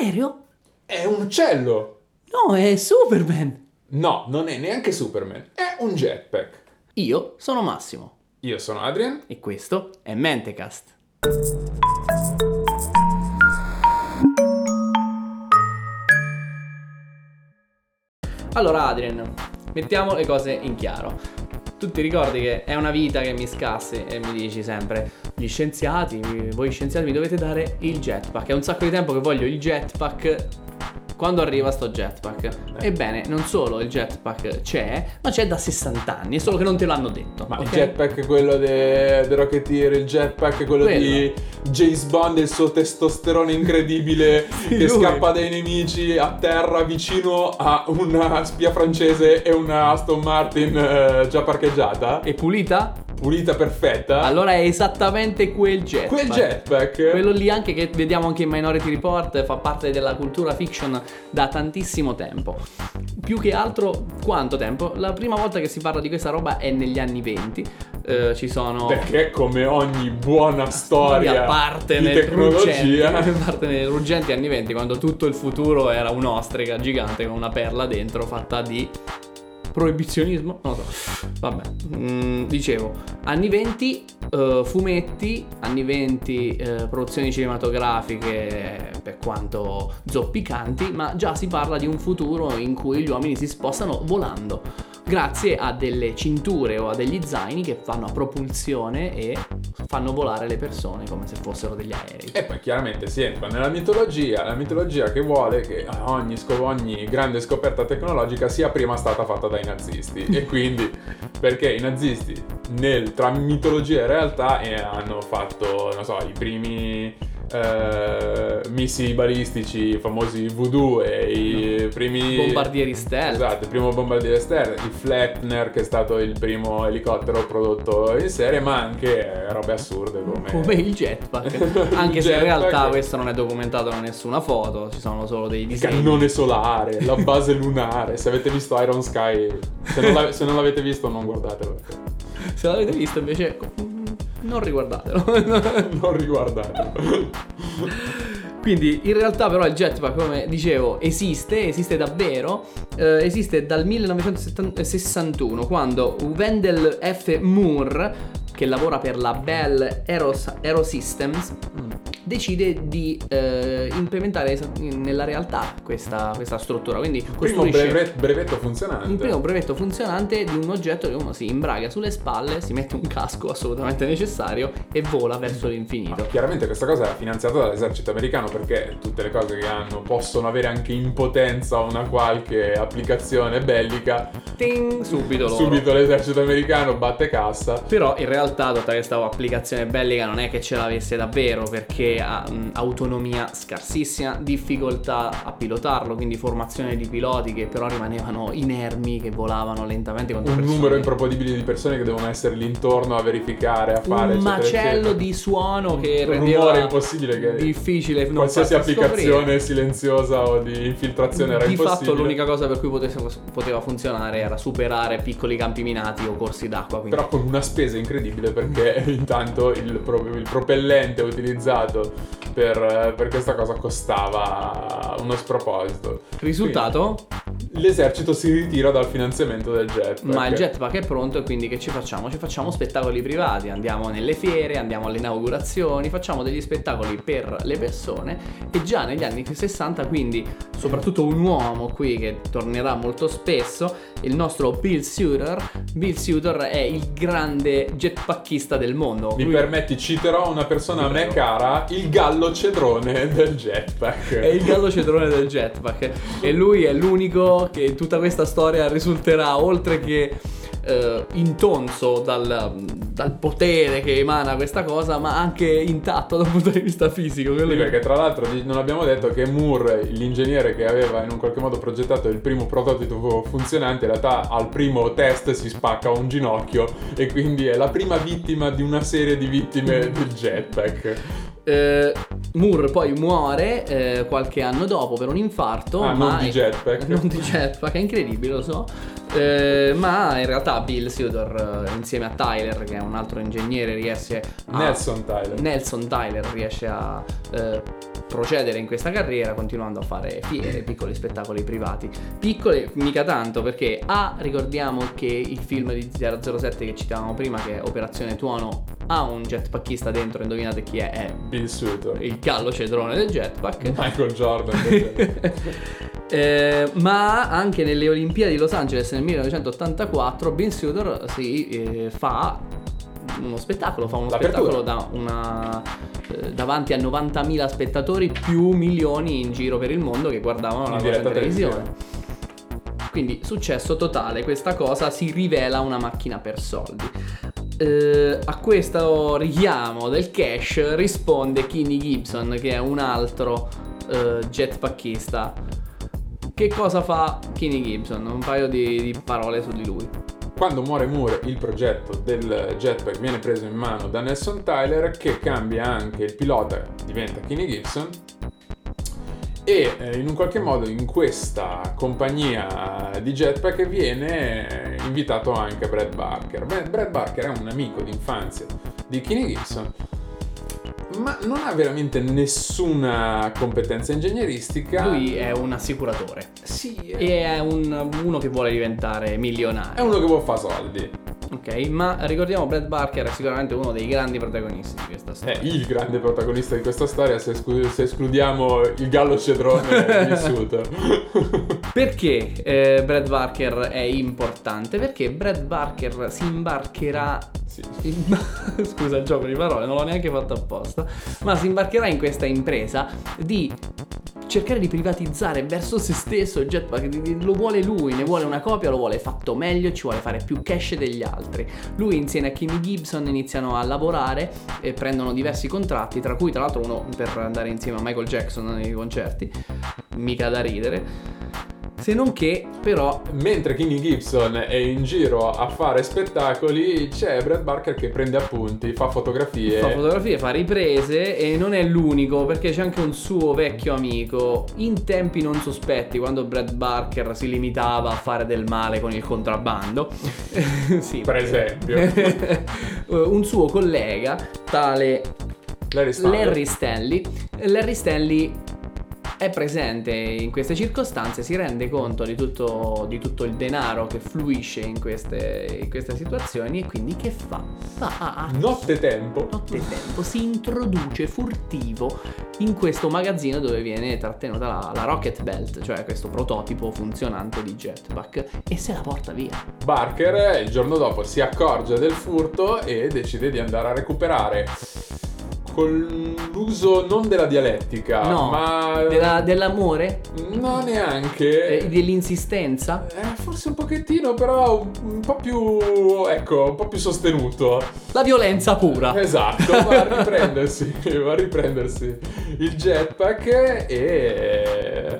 aereo? È un uccello! No, è Superman. No, non è neanche Superman, è un jetpack. Io sono Massimo Io sono Adrian. e questo è Mentecast. Allora Adrian, mettiamo le cose in chiaro. Tu ti ricordi che è una vita che mi scassi e mi dici sempre gli scienziati, voi scienziati mi dovete dare il jetpack. È un sacco di tempo che voglio il jetpack. Quando arriva sto jetpack? Ebbene, non solo il jetpack c'è, ma c'è da 60 anni, è solo che non te l'hanno detto. Ma il ok? jetpack è quello de, de Rocketeer, il jetpack è quello, Quello. di James Bond e il suo testosterone incredibile Sì, che lui. scappa dai nemici a terra vicino a una spia francese e una Aston Martin eh, già parcheggiata, È pulita? Pulita perfetta. Allora è esattamente quel jetpack. Quel jetpack Quello lì anche che vediamo anche in Minority Report fa parte della cultura fiction da tantissimo tempo. Più che altro, quanto tempo? La prima volta che si parla di questa roba è negli anni 20. Eh, ci sono. perché come ogni buona storia a parte di nel tecnologia ruggenti, a parte nei ruggenti anni 20 quando tutto il futuro era un'ostrica gigante con una perla dentro fatta di proibizionismo? Non lo so. Vabbè. Mm, dicevo anni 20 eh, fumetti anni 20 eh, produzioni cinematografiche per quanto zoppicanti ma già si parla di un futuro in cui gli uomini si spostano volando grazie a delle cinture o a degli zaini che fanno a propulsione e fanno volare le persone come se fossero degli aerei. E poi chiaramente si entra nella mitologia, la mitologia che vuole che ogni, sco- ogni grande scoperta tecnologica sia prima stata fatta dai nazisti. e quindi, perché i nazisti nel, tra mitologia e realtà eh, hanno fatto, non so, i primi eh, missili balistici, i famosi voodoo e i primi... Bombardieri stealth. Esatto, il primo bombardiere stealth, il Fleckner che è stato il primo elicottero prodotto in serie, ma anche robe assurde come... Come il jetpack. Il Anche se in jetpack. realtà questo non è documentato da nessuna foto, ci sono solo dei Il disegni. cannone solare, la base lunare. Se avete visto Iron Sky, se non, se non l'avete visto, non guardatelo. Se l'avete visto invece non riguardatelo. Non riguardatelo. Quindi in realtà però il jetpack, come dicevo, esiste, esiste davvero, eh, esiste dal 1961 quando Wendell F. Moore, che lavora per la Bell Aeros- Aerosystems, decide di eh, implementare nella realtà questa, questa struttura. Quindi Primo costruisce breve- brevetto funzionante. il primo brevetto funzionante di un oggetto che uno si imbraga sulle spalle, si mette un casco assolutamente necessario e vola verso Ma l'infinito. chiaramente questa cosa era finanziata dall'esercito americano perché tutte le cose che hanno possono avere anche in potenza una qualche applicazione bellica. Ting, subito loro. Subito l'esercito americano batte cassa. Però in realtà tutta questa applicazione bellica non è che ce l'avesse davvero perché ha mh, autonomia scarsissima, difficoltà a pilotarlo, quindi formazione di piloti che però rimanevano inermi, che volavano lentamente contro Un persone. numero improponibile di persone che devono essere lì intorno a verificare, a fare un eccetera, macello eccetera. di suono che Un rendeva rumore impossibile che difficile qualsiasi applicazione scoprire. silenziosa o di infiltrazione era di impossibile. fatto l'unica cosa per cui potesse- poteva funzionare era superare piccoli campi minati o corsi d'acqua. Quindi Però con una spesa incredibile perché intanto il, pro- il propellente utilizzato per, per questa cosa costava uno sproposito. risultato? Quindi l'esercito si ritira dal finanziamento del jet. Ma il jetpack è pronto e quindi che ci facciamo? Ci facciamo spettacoli privati, andiamo nelle fiere, andiamo alle inaugurazioni, facciamo degli spettacoli per le persone e già negli anni 60 quindi soprattutto un uomo qui che tornerà molto spesso, il nostro Bill Suter, Bill Suter è il grande jetpackista del mondo. Mi Lui permetti, citerò una persona a me cara, il gallo cedrone del jetpack. è il gallo cedrone del jetpack e lui è l'unico che tutta questa storia risulterà oltre che eh, intonso dal, dal potere che emana questa cosa ma anche intatto dal punto di vista fisico Sì, che- perché tra l'altro non abbiamo detto che Moore, l'ingegnere che aveva in un qualche modo progettato il primo prototipo funzionante, in realtà al primo test si spacca un ginocchio e quindi è la prima vittima di una serie di vittime del jetpack. Eh, Moore poi muore eh, qualche anno dopo per un infarto Ah, ma non di jetpack. non di jetpack è incredibile lo so Eh, ma in realtà Bill Sudor eh, insieme a Tyler, che è un altro ingegnere, riesce a... Nelson Tyler. Nelson Tyler riesce a eh, procedere in questa carriera continuando a fare fiere, piccoli spettacoli privati. Piccole, mica tanto, perché A, ricordiamo che il film di 007 che citavamo prima, che è Operazione Tuono, ha un jetpackista dentro, indovinate chi è? È Bill Sutton. il callo cedrone del jetpack. Michael Jordan. Eh, ma anche nelle Olimpiadi di Los Angeles nel 1984 Bill Sudor si eh, fa uno spettacolo, fa uno L'apertura. spettacolo da una, eh, davanti a 90.000 spettatori più milioni in giro per il mondo che guardavano In la cosa in diretta televisione. Quindi successo totale, questa cosa si rivela una macchina per soldi. Eh, a questo richiamo del cash risponde Kinney Gibson che è un altro eh, jetpackista. Che cosa fa Kinney Gibson? Un paio di, di parole su di lui. Quando muore Moore, il progetto del jetpack viene preso in mano da Nelson Tyler, che cambia anche il pilota, diventa Kinney Gibson. E eh, in un qualche modo in questa compagnia di jetpack viene invitato anche Brad Barker. Brad Barker è un amico d'infanzia di Kinney Gibson, ma non ha veramente nessuna competenza ingegneristica. Lui è un assicuratore sì, è e è un- uno che vuole diventare milionario. uno che vuole fare soldi. Ok, ma ricordiamo Brad Barker è sicuramente uno dei grandi protagonisti di questa È storia. il grande protagonista di questa storia se, esclu- se escludiamo il gallo cedrone vissuto. Perché eh, Brad Barker è importante? Perché Brad Barker si imbarcherà. Sì. Scusa il gioco di parole, non l'ho neanche fatto apposta. Ma si imbarcherà in questa impresa di cercare di privatizzare verso se stesso il jetpack. Lo vuole lui, ne vuole una copia, lo vuole fatto meglio, ci vuole fare più cash degli altri. Lui insieme a Kimmy Gibson iniziano a lavorare e prendono diversi contratti, tra cui tra l'altro uno per andare insieme a Michael Jackson nei concerti. Mica da ridere. Se non che, però, Mentre Kinney Gibson è in giro a fare spettacoli, c'è Brad Barker che prende appunti, fa fotografie. fa fotografie, fa riprese e non è l'unico perché c'è anche un suo vecchio amico in tempi non sospetti quando Brad Barker si limitava a fare del male con il contrabbando. sì, Per esempio. un suo collega, tale Larry Stanley. Larry Stanley. Larry Stanley è presente in queste circostanze, si rende conto di tutto, di tutto il denaro che fluisce in queste, in queste situazioni e quindi che fa? Va a, a Notte tempo. notte tempo, si introduce furtivo in questo magazzino dove viene trattenuta la, la Rocket Belt, cioè questo prototipo funzionante di jetpack, e se la porta via. Barker il giorno dopo si accorge del furto e decide di andare a recuperare con l'uso non della dialettica, No, ma Della- dell'amore? no neanche Eh, dell'insistenza? Eh, forse un pochettino, però un, un po' più ecco, un po' più sostenuto. La violenza pura. Esatto, va a riprendersi, va a riprendersi il jetpack e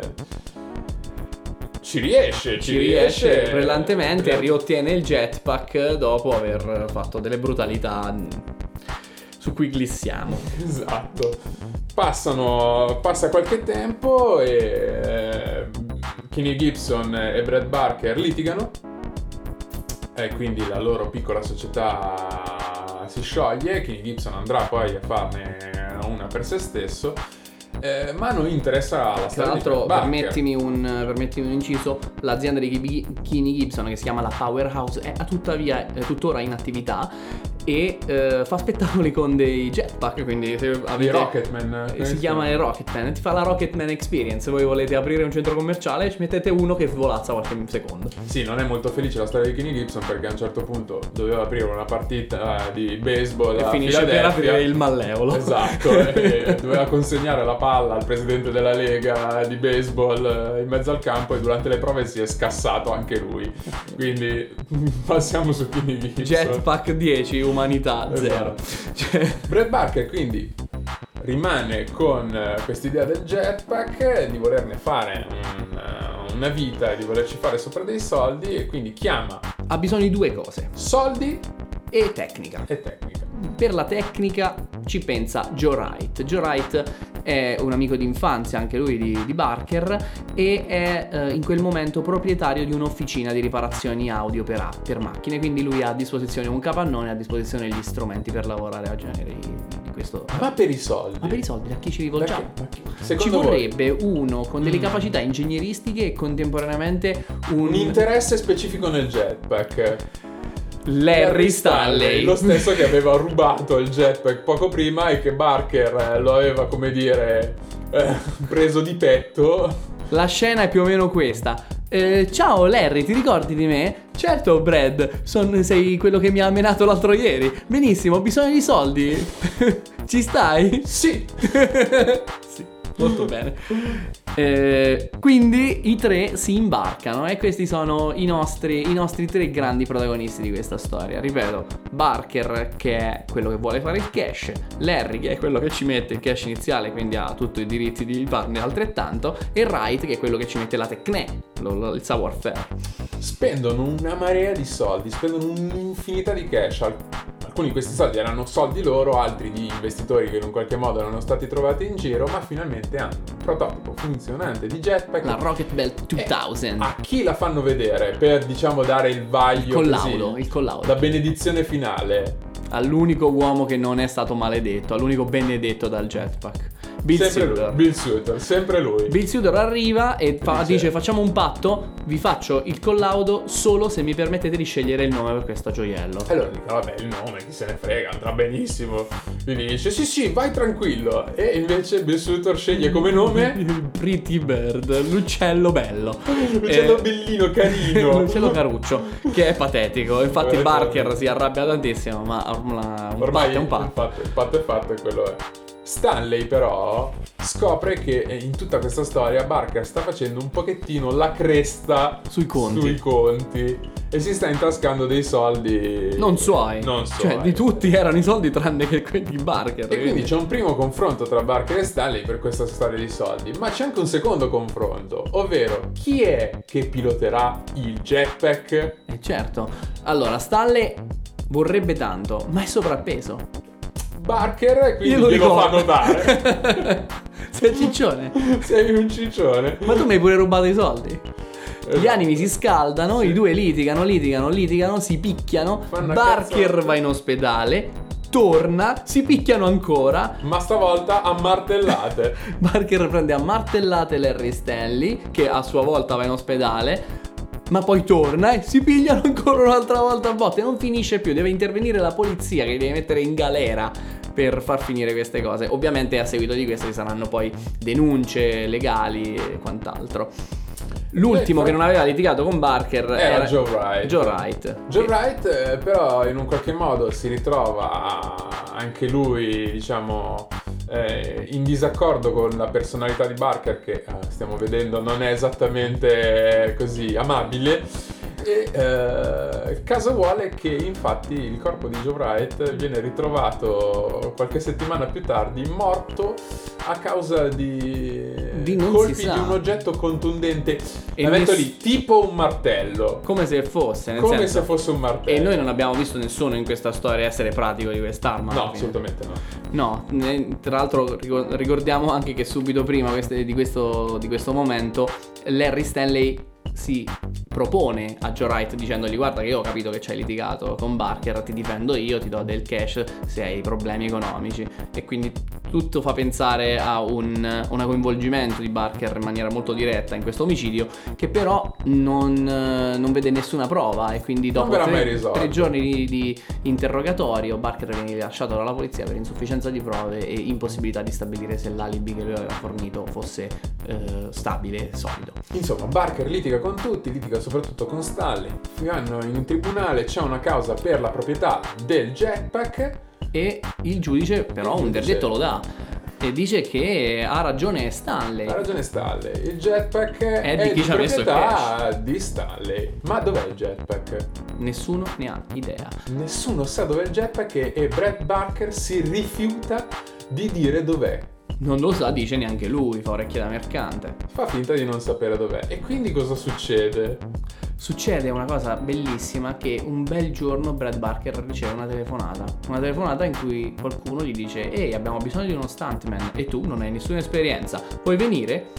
ci riesce, ci, Ci riesce riesce brillantemente e riottiene il jetpack dopo aver fatto delle brutalità su cui glissiamo. Esatto. Passano, passa qualche tempo e eh, Kenny Gibson e Brad Barker litigano e quindi la loro piccola società si scioglie. Kenny Gibson andrà poi a farne una per se stesso. eh, ma a noi interessa la Tra l'altro, permettimi un, permettimi un inciso: l'azienda di Kinney Gibson, che si chiama la Powerhouse, è tuttavia è tuttora in attività e eh, fa spettacoli con dei jetpack. Quindi, se avete. Rocketman. eh, Si chiama il Rocketman, ti fa la Rocketman Experience. Voi volete aprire un centro commerciale, ci mettete uno che volazza qualche secondo. Sì, non è molto felice la storia di Kenny Gibson perché a un certo punto doveva aprire una partita di baseball E finisce per aprire il malleolo. Esatto, e doveva consegnare la palla al presidente della lega di baseball eh, in mezzo al campo e durante le prove si è scassato anche lui. Quindi passiamo su Kenny Gibson. Jetpack 10, umanità 0. Esatto. Cioè, Brad Barker quindi rimane con eh, quest'idea del jetpack, di volerne fare un, eh, una vita di volerci fare sopra dei soldi e quindi chiama ha bisogno di due cose: soldi e tecnica. e tecnica. Per la tecnica ci pensa Joe Wright. Joe Wright è un amico di infanzia, anche lui di, di Barker, e è eh, in quel momento proprietario di un'officina di riparazioni audio per, per macchine, quindi lui ha a disposizione un capannone, ha a disposizione gli strumenti per lavorare a genere di, questo. Ma per i soldi. Ma per i soldi a chi ci rivolgiamo? Perché? Chi- Ci Secondo voi vorrebbe uno con delle Mm. capacità ingegneristiche e contemporaneamente un, un interesse specifico nel jetpack. Larry Stanley. Lo stesso che aveva rubato il jetpack poco prima e che Barker eh, lo aveva, come dire, eh, preso di petto. La scena è più o meno questa. Eh, ciao Larry, ti ricordi di me? Certo, Brad, son- sei quello che mi ha menato l'altro ieri. Benissimo, ho bisogno di soldi. Ci stai? Sì, sì, molto bene. Eh, quindi i tre si imbarcano e questi sono i nostri, i nostri tre grandi protagonisti di questa storia. Ripeto, Barker che è quello che vuole fare il cash, Larry che è quello che ci mette il cash iniziale, quindi ha tutti i diritti di farne altrettanto, e Wright che è quello che ci mette la tecne, il savoir-faire. spendono una marea di soldi, spendono un'infinità di cash. Al- Alcuni di questi soldi erano soldi loro, altri di investitori che in un qualche modo erano stati trovati in giro, ma finalmente hanno un prototipo funzionante di jetpack. La Rocket Bell 2000. A chi la fanno vedere per, diciamo, dare il vaglio il così, collaudo, il collaudo. la benedizione finale? All'unico uomo che non è stato maledetto, all'unico benedetto dal jetpack. Bill sempre Suter. lui, Bill Suter, sempre lui. Bill Suter arriva e fa- Dice- facciamo un patto, vi faccio il collaudo solo se mi permettete di scegliere il nome per questo gioiello. Allora dico, vabbè, il nome, chi se ne frega, andrà benissimo. Quindi dice, sì, sì, vai tranquillo. E invece Bill Suter sceglie come nome Pretty Bird, l'uccello bello. L'uccello Eh, bellino, carino. L'uccello caruccio, che è patetico. Infatti Eh, Barker si arrabbia tantissimo, ma un Ormai patto è un il patto. il fatto è fatto e quello è. Stanley però scopre che eh, in tutta questa storia Barker sta facendo un pochettino la cresta Sui conti. sui conti e si sta intascando dei soldi Non suoi. non Cioè, suoi. di tutti erano i soldi tranne che quelli di Barker. E quindi c'è un primo confronto tra Barker e Stanley per questa storia di soldi, ma c'è anche un secondo confronto, ovvero chi è che piloterà il jetpack? Eh certo. Allora, Stanley vorrebbe tanto, ma è sovrappeso. Barker, e quindi Glielo glielo fa notare. Sei ciccione. Sei un ciccione. Ma tu mi hai pure rubato i soldi. Gli Esatto. animi si scaldano, Sì. i due litigano, litigano, litigano, si picchiano. Fanno Barker va in ospedale, torna, si picchiano ancora. Ma stavolta a martellate. Barker prende a martellate Larry Stanley, che a sua volta va in ospedale. Ma poi torna e si pigliano ancora un'altra volta a botte. Non finisce più, deve intervenire la polizia che deve mettere in galera per far finire queste cose. Ovviamente a seguito di questo ci saranno poi denunce legali e quant'altro. L'ultimo che non aveva litigato con Barker Era Joe Wright. Joe Wright. Joe Wright eh, però in un qualche modo si ritrova anche lui, diciamo, eh, in disaccordo con la personalità di Barker che eh, stiamo vedendo non è esattamente così amabile. E eh, caso vuole che infatti il corpo di Joe Wright viene ritrovato qualche settimana più tardi morto a causa di, Di colpi di un oggetto contundente. E E metto ness- lì tipo un martello. Come se fosse, nel Come senso- se fosse un martello. E noi non abbiamo visto nessuno in questa storia essere pratico di quest'arma. No, assolutamente no. No, tra l'altro ricor- ricordiamo anche che subito prima di, questo, di questo momento Larry Stanley si propone a Joe Wright dicendogli guarda che io ho capito che ci hai litigato con Barker, ti difendo io, ti do del cash se hai problemi economici e quindi tutto fa pensare a un, un coinvolgimento di Barker in maniera molto diretta in questo omicidio che però non, non vede nessuna prova e quindi dopo tre, tre giorni di, di interrogatorio Barker viene rilasciato dalla polizia per insufficienza di prove e impossibilità di stabilire se l'alibi che lui aveva fornito fosse eh, stabile e solido. Insomma, Barker litiga con tutti, litiga soprattutto con Stanley. Vanno in un tribunale, c'è una causa per la proprietà del jetpack. E il giudice però Il un giudice- verdetto lo dà e dice che ha ragione Stanley. Ha ragione Stanley. Il jetpack È è, di chi di ci ha messo il proprietà di Stanley. Ma dov'è il jetpack? Nessuno ne ha idea. Nessuno sa dov'è il jetpack e, e Brett Barker si rifiuta di dire dov'è. Non lo sa, dice neanche lui, fa orecchie da mercante. Fa finta di non sapere dov'è. E quindi cosa succede? succede una cosa bellissima che un bel giorno Brad Barker riceve una telefonata. Una telefonata in cui qualcuno gli dice Ehi abbiamo bisogno di uno stuntman e tu non hai nessuna esperienza. Puoi venire?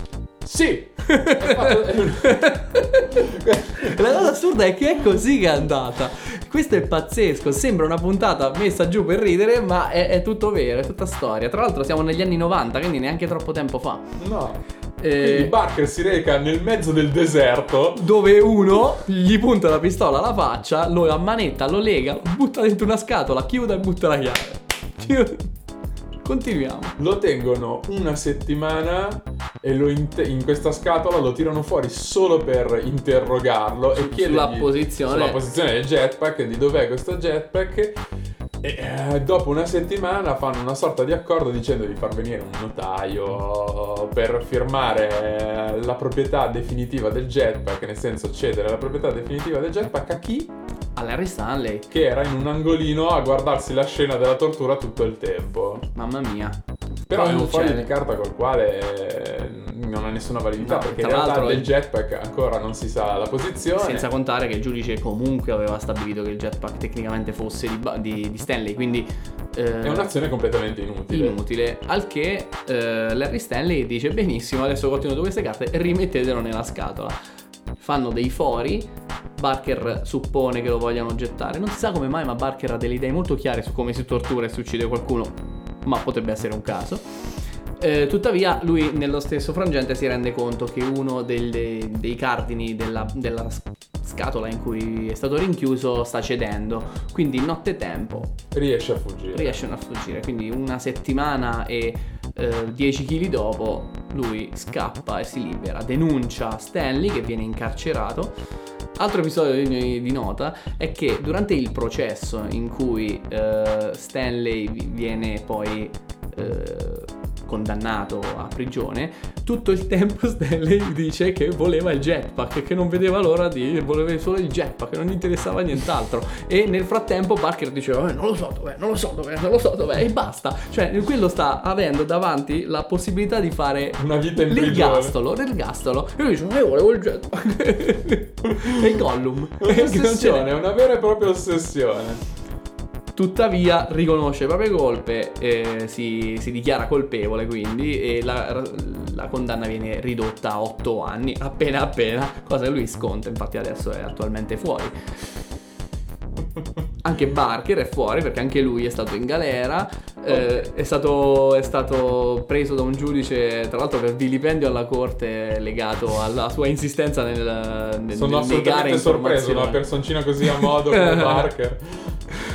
Sì! La cosa assurda è che è così che è andata. Questo è pazzesco. Sembra una puntata messa giù per ridere, ma è, è tutto vero, è tutta storia. Tra l'altro, siamo negli anni 90, quindi neanche troppo tempo fa. No. Eh, Quindi Barker si reca nel mezzo del deserto. dove uno gli punta la pistola alla faccia, lo ammanetta, lo lega, lo butta dentro una scatola, chiude e butta la chiave. Continuiamo. Lo tengono una settimana e lo inte- in questa scatola lo tirano fuori solo per interrogarlo e chiedergli Sulla posizione. sulla posizione del jetpack, di dov'è questo jetpack. E eh, dopo una settimana fanno una sorta di accordo dicendo di far venire un notaio per firmare la proprietà definitiva del jetpack, nel senso cedere la proprietà definitiva del jetpack a chi? All'Harry Stanley. Che era in un angolino a guardarsi la scena della tortura tutto il tempo. Mamma mia. Però è un foglio di carta col quale non ha nessuna validità No, perché in tra realtà l'altro del jetpack ancora non si sa la posizione. Senza contare che il giudice comunque aveva stabilito che il jetpack tecnicamente fosse di, di- di Stanley, quindi eh, È un'azione completamente inutile. inutile. Al che eh, Larry Stanley dice benissimo, adesso continuo queste carte, rimettetelo nella scatola. Fanno dei fori, Barker suppone che lo vogliano gettare. Non si sa come mai, ma Barker ha delle idee molto chiare su come si tortura e si uccide qualcuno, ma potrebbe essere un caso. Eh, tuttavia, lui nello stesso frangente si rende conto che uno delle- dei cardini della, della scatola in cui è stato rinchiuso sta cedendo. Quindi, nottetempo, Riesce a fuggire. riescono a fuggire. Quindi, una settimana e eh, 10 kg dopo, lui scappa e si libera. Denuncia Stanley che viene incarcerato. Altro episodio di, di nota è che durante il processo in cui eh, Stanley vi- viene poi eh, condannato a prigione, tutto il tempo Stanley dice che voleva il jetpack, che non vedeva l'ora di voleva solo il jetpack, non gli interessava nient'altro. E nel frattempo Barker diceva: "Eh, non lo so dov'è, non lo so dov'è, non lo so dov'è, e basta. Cioè, quello sta avendo davanti la possibilità di fare Una vita in l'ergastolo, l'ergastolo. E lui dice: Ma io volevo il jetpack. e il Gollum. Un'ossessione, è una vera e propria ossessione. Tuttavia riconosce le proprie colpe, eh, si, si dichiara colpevole quindi e la, la condanna viene ridotta a 8 anni, appena appena, cosa che lui sconta, infatti adesso è attualmente fuori. Anche Barker è fuori perché anche lui è stato in galera, eh, è, stato, è stato preso da un giudice tra l'altro per vilipendio alla corte legato alla sua insistenza nel, nel, Sono nel negare assolutamente sorpreso, informazioni. una personcina così a modo come Barker.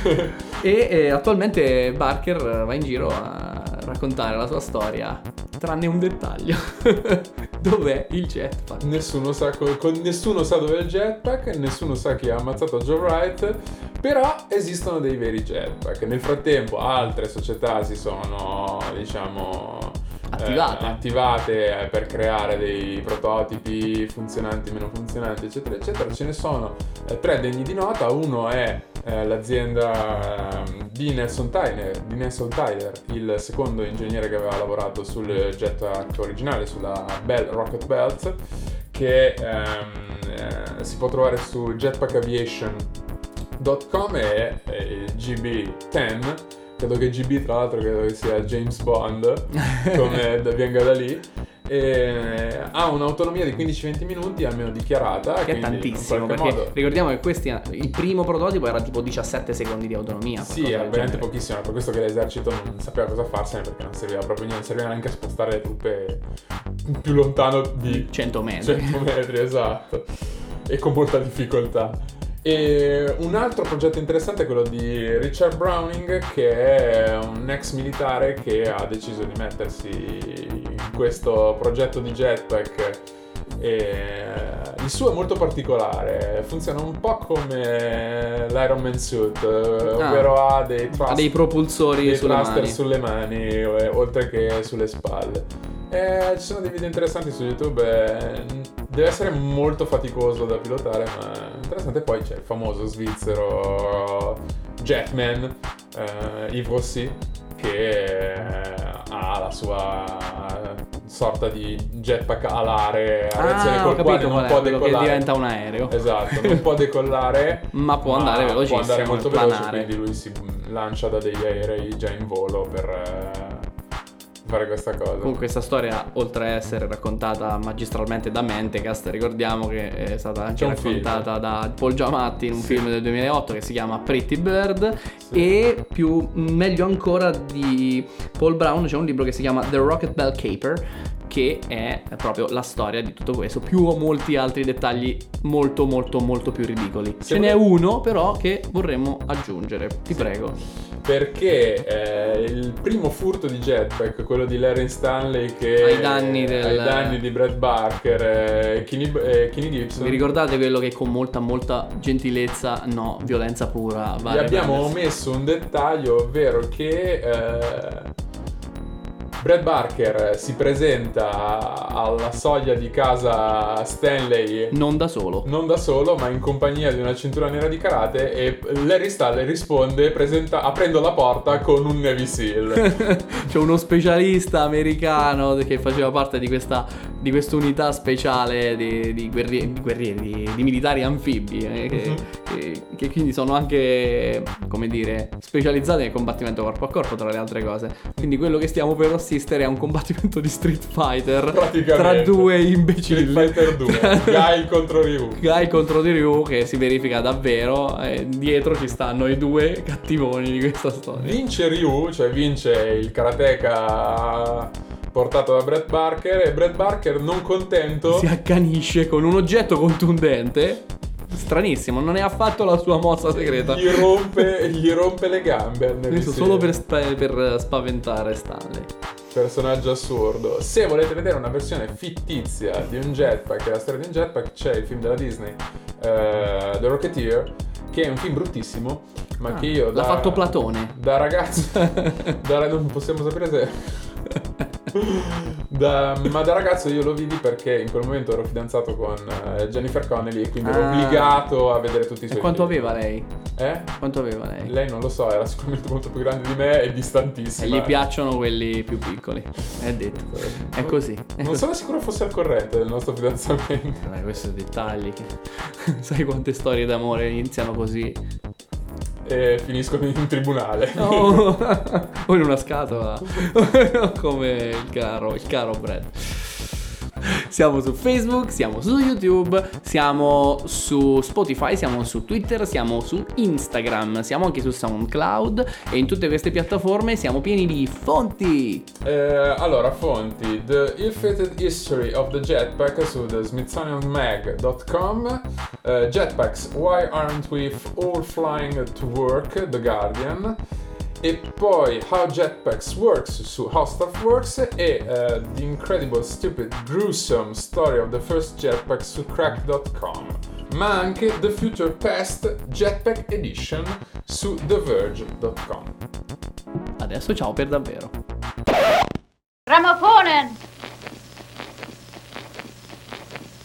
E eh, attualmente Barker va in giro a raccontare la sua storia, tranne un dettaglio. Dov'è il jetpack? Nessuno sa, co- co- nessuno sa dove è il jetpack, nessuno sa chi ha ammazzato Joe Wright, però esistono dei veri jetpack. Nel frattempo altre società si sono, diciamo, Attivate. eh, attivate eh, per creare dei prototipi funzionanti, meno funzionanti, eccetera, eccetera. Ce ne sono eh, tre degni di nota. Uno è eh, l'azienda ehm, di Nelson Tyler, di Nelson Tyler, il secondo ingegnere che aveva lavorato sul jetpack originale, sulla Bell Rocket Belt, che ehm, eh, si può trovare su jetpackaviation.com e, e il GB10. Credo che GB tra l'altro credo che sia James Bond, come venga da lì. E ha un'autonomia di 15-20 minuti almeno dichiarata. Che è tantissimo, perché modo- ricordiamo che questi, il primo prototipo era tipo 17 secondi di autonomia. Sì, era veramente pochissimo, per questo che l'esercito non sapeva cosa farsene perché non serviva proprio niente, non serviva neanche a spostare le truppe più lontano di 100 metri. 100 metri, esatto, e con molta difficoltà. E un altro progetto interessante è quello di Richard Browning, che è un ex militare che ha deciso di mettersi in questo progetto di jetpack. E il suo è molto particolare, funziona un po' come l'Iron Man suit, eh, ovvero ha dei, Ha thrust- dei propulsori dei sulle mani. sulle mani, eh, oltre che sulle spalle. Eh, ci sono dei video interessanti su YouTube. eh, deve essere molto faticoso da pilotare, ma è interessante. Poi c'è il famoso svizzero Jetman, eh, Yves Rossi, che ha la sua sorta di jetpack alare a reazione Ah, col quale non qual può quello che decollare. diventa un aereo. Esatto, non può decollare, Ma può andare velocissimo, Può andare molto planare. veloce, quindi lui si lancia da degli aerei già in volo per eh, fare questa cosa. Comunque questa storia, oltre a essere raccontata magistralmente da Mentecast, ricordiamo che è stata anche raccontata da Paul Giamatti in un Sì. film del 2008 che si chiama Pretty Bird Sì. e più meglio ancora di Paul Brown c'è un libro che si chiama The Rocket Bell Caper che è proprio la storia di tutto questo, più molti altri dettagli molto molto molto più ridicoli. Se Ce n'è uno però che vorremmo aggiungere, ti prego. Perché eh, il primo furto di jetpack, quello di Larry Stanley che Ai danni del- ai danni di Brad Barker e Kenny, e Kenny Gibson, Vi ricordate quello che con molta molta gentilezza, no, violenza pura, va vi a abbiamo omesso un dettaglio, ovvero che eh, Brad Barker si presenta alla soglia di casa Stanley Non da solo. non da solo, ma in compagnia di una cintura nera di karate e Larry Stanley risponde presenta- aprendo la porta con un Navy SEAL. C'è uno specialista americano che faceva parte di questa, di questa unità speciale di, di guerrieri, di, guerrieri, di- militari anfibi, eh, che, Mhm. che- che quindi sono anche, come dire, specializzati nel combattimento corpo a corpo, tra le altre cose. Quindi quello che stiamo per assistere è un combattimento di Street Fighter tra due imbecilli. Street Fighter 2, Guy contro Ryu. Guy contro di Ryu che si verifica davvero e dietro ci stanno i due cattivoni di questa storia. Vince Ryu, cioè vince il karateka portato da Brett Barker e Brett Barker non contento si accanisce con un oggetto contundente. Stranissimo, non è affatto la sua mossa segreta. gli rompe, gli rompe le gambe Questo solo per, spa- per spaventare Stanley. personaggio assurdo. Se volete vedere una versione fittizia di un jetpack, la storia di un jetpack, c'è il film della Disney, eh, The Rocketeer, che è un film bruttissimo, ma Ah, che io l'ha da, fatto Platone. Da ragazzo, da, non possiamo sapere se... Da- ma da ragazzo io lo vidi perché in quel momento ero fidanzato con eh, Jennifer Connelly e quindi ero Ah. obbligato a vedere tutti i E suoi quanto film. aveva lei? Eh? Quanto aveva lei? Lei non lo so, era sicuramente molto più grande di me e E distantissima. gli piacciono quelli più piccoli. È detto. È così. È Non così. sono sicuro fosse al corrente del nostro fidanzamento. Dai, questi dettagli. che- Sai quante storie d'amore iniziano così? E finiscono in tribunale. No. o in una scatola. Come il caro, il caro Brad. Siamo su Facebook, siamo su YouTube, siamo su Spotify, siamo su Twitter, siamo su Instagram, siamo anche su SoundCloud e in tutte queste piattaforme siamo pieni di fonti. Eh, allora, fonti. The Ill-Fated History of the Jetpack su the eh, Jetpacks, Why Aren't We All Flying to Work? The Guardian e poi How Jetpacks Works su How Stuff Works e eh, The Incredible Stupid Gruesome Story of the First Jetpack su Crack.com ma anche The Future Past Jetpack Edition su TheVerge.com Adesso ciao per davvero.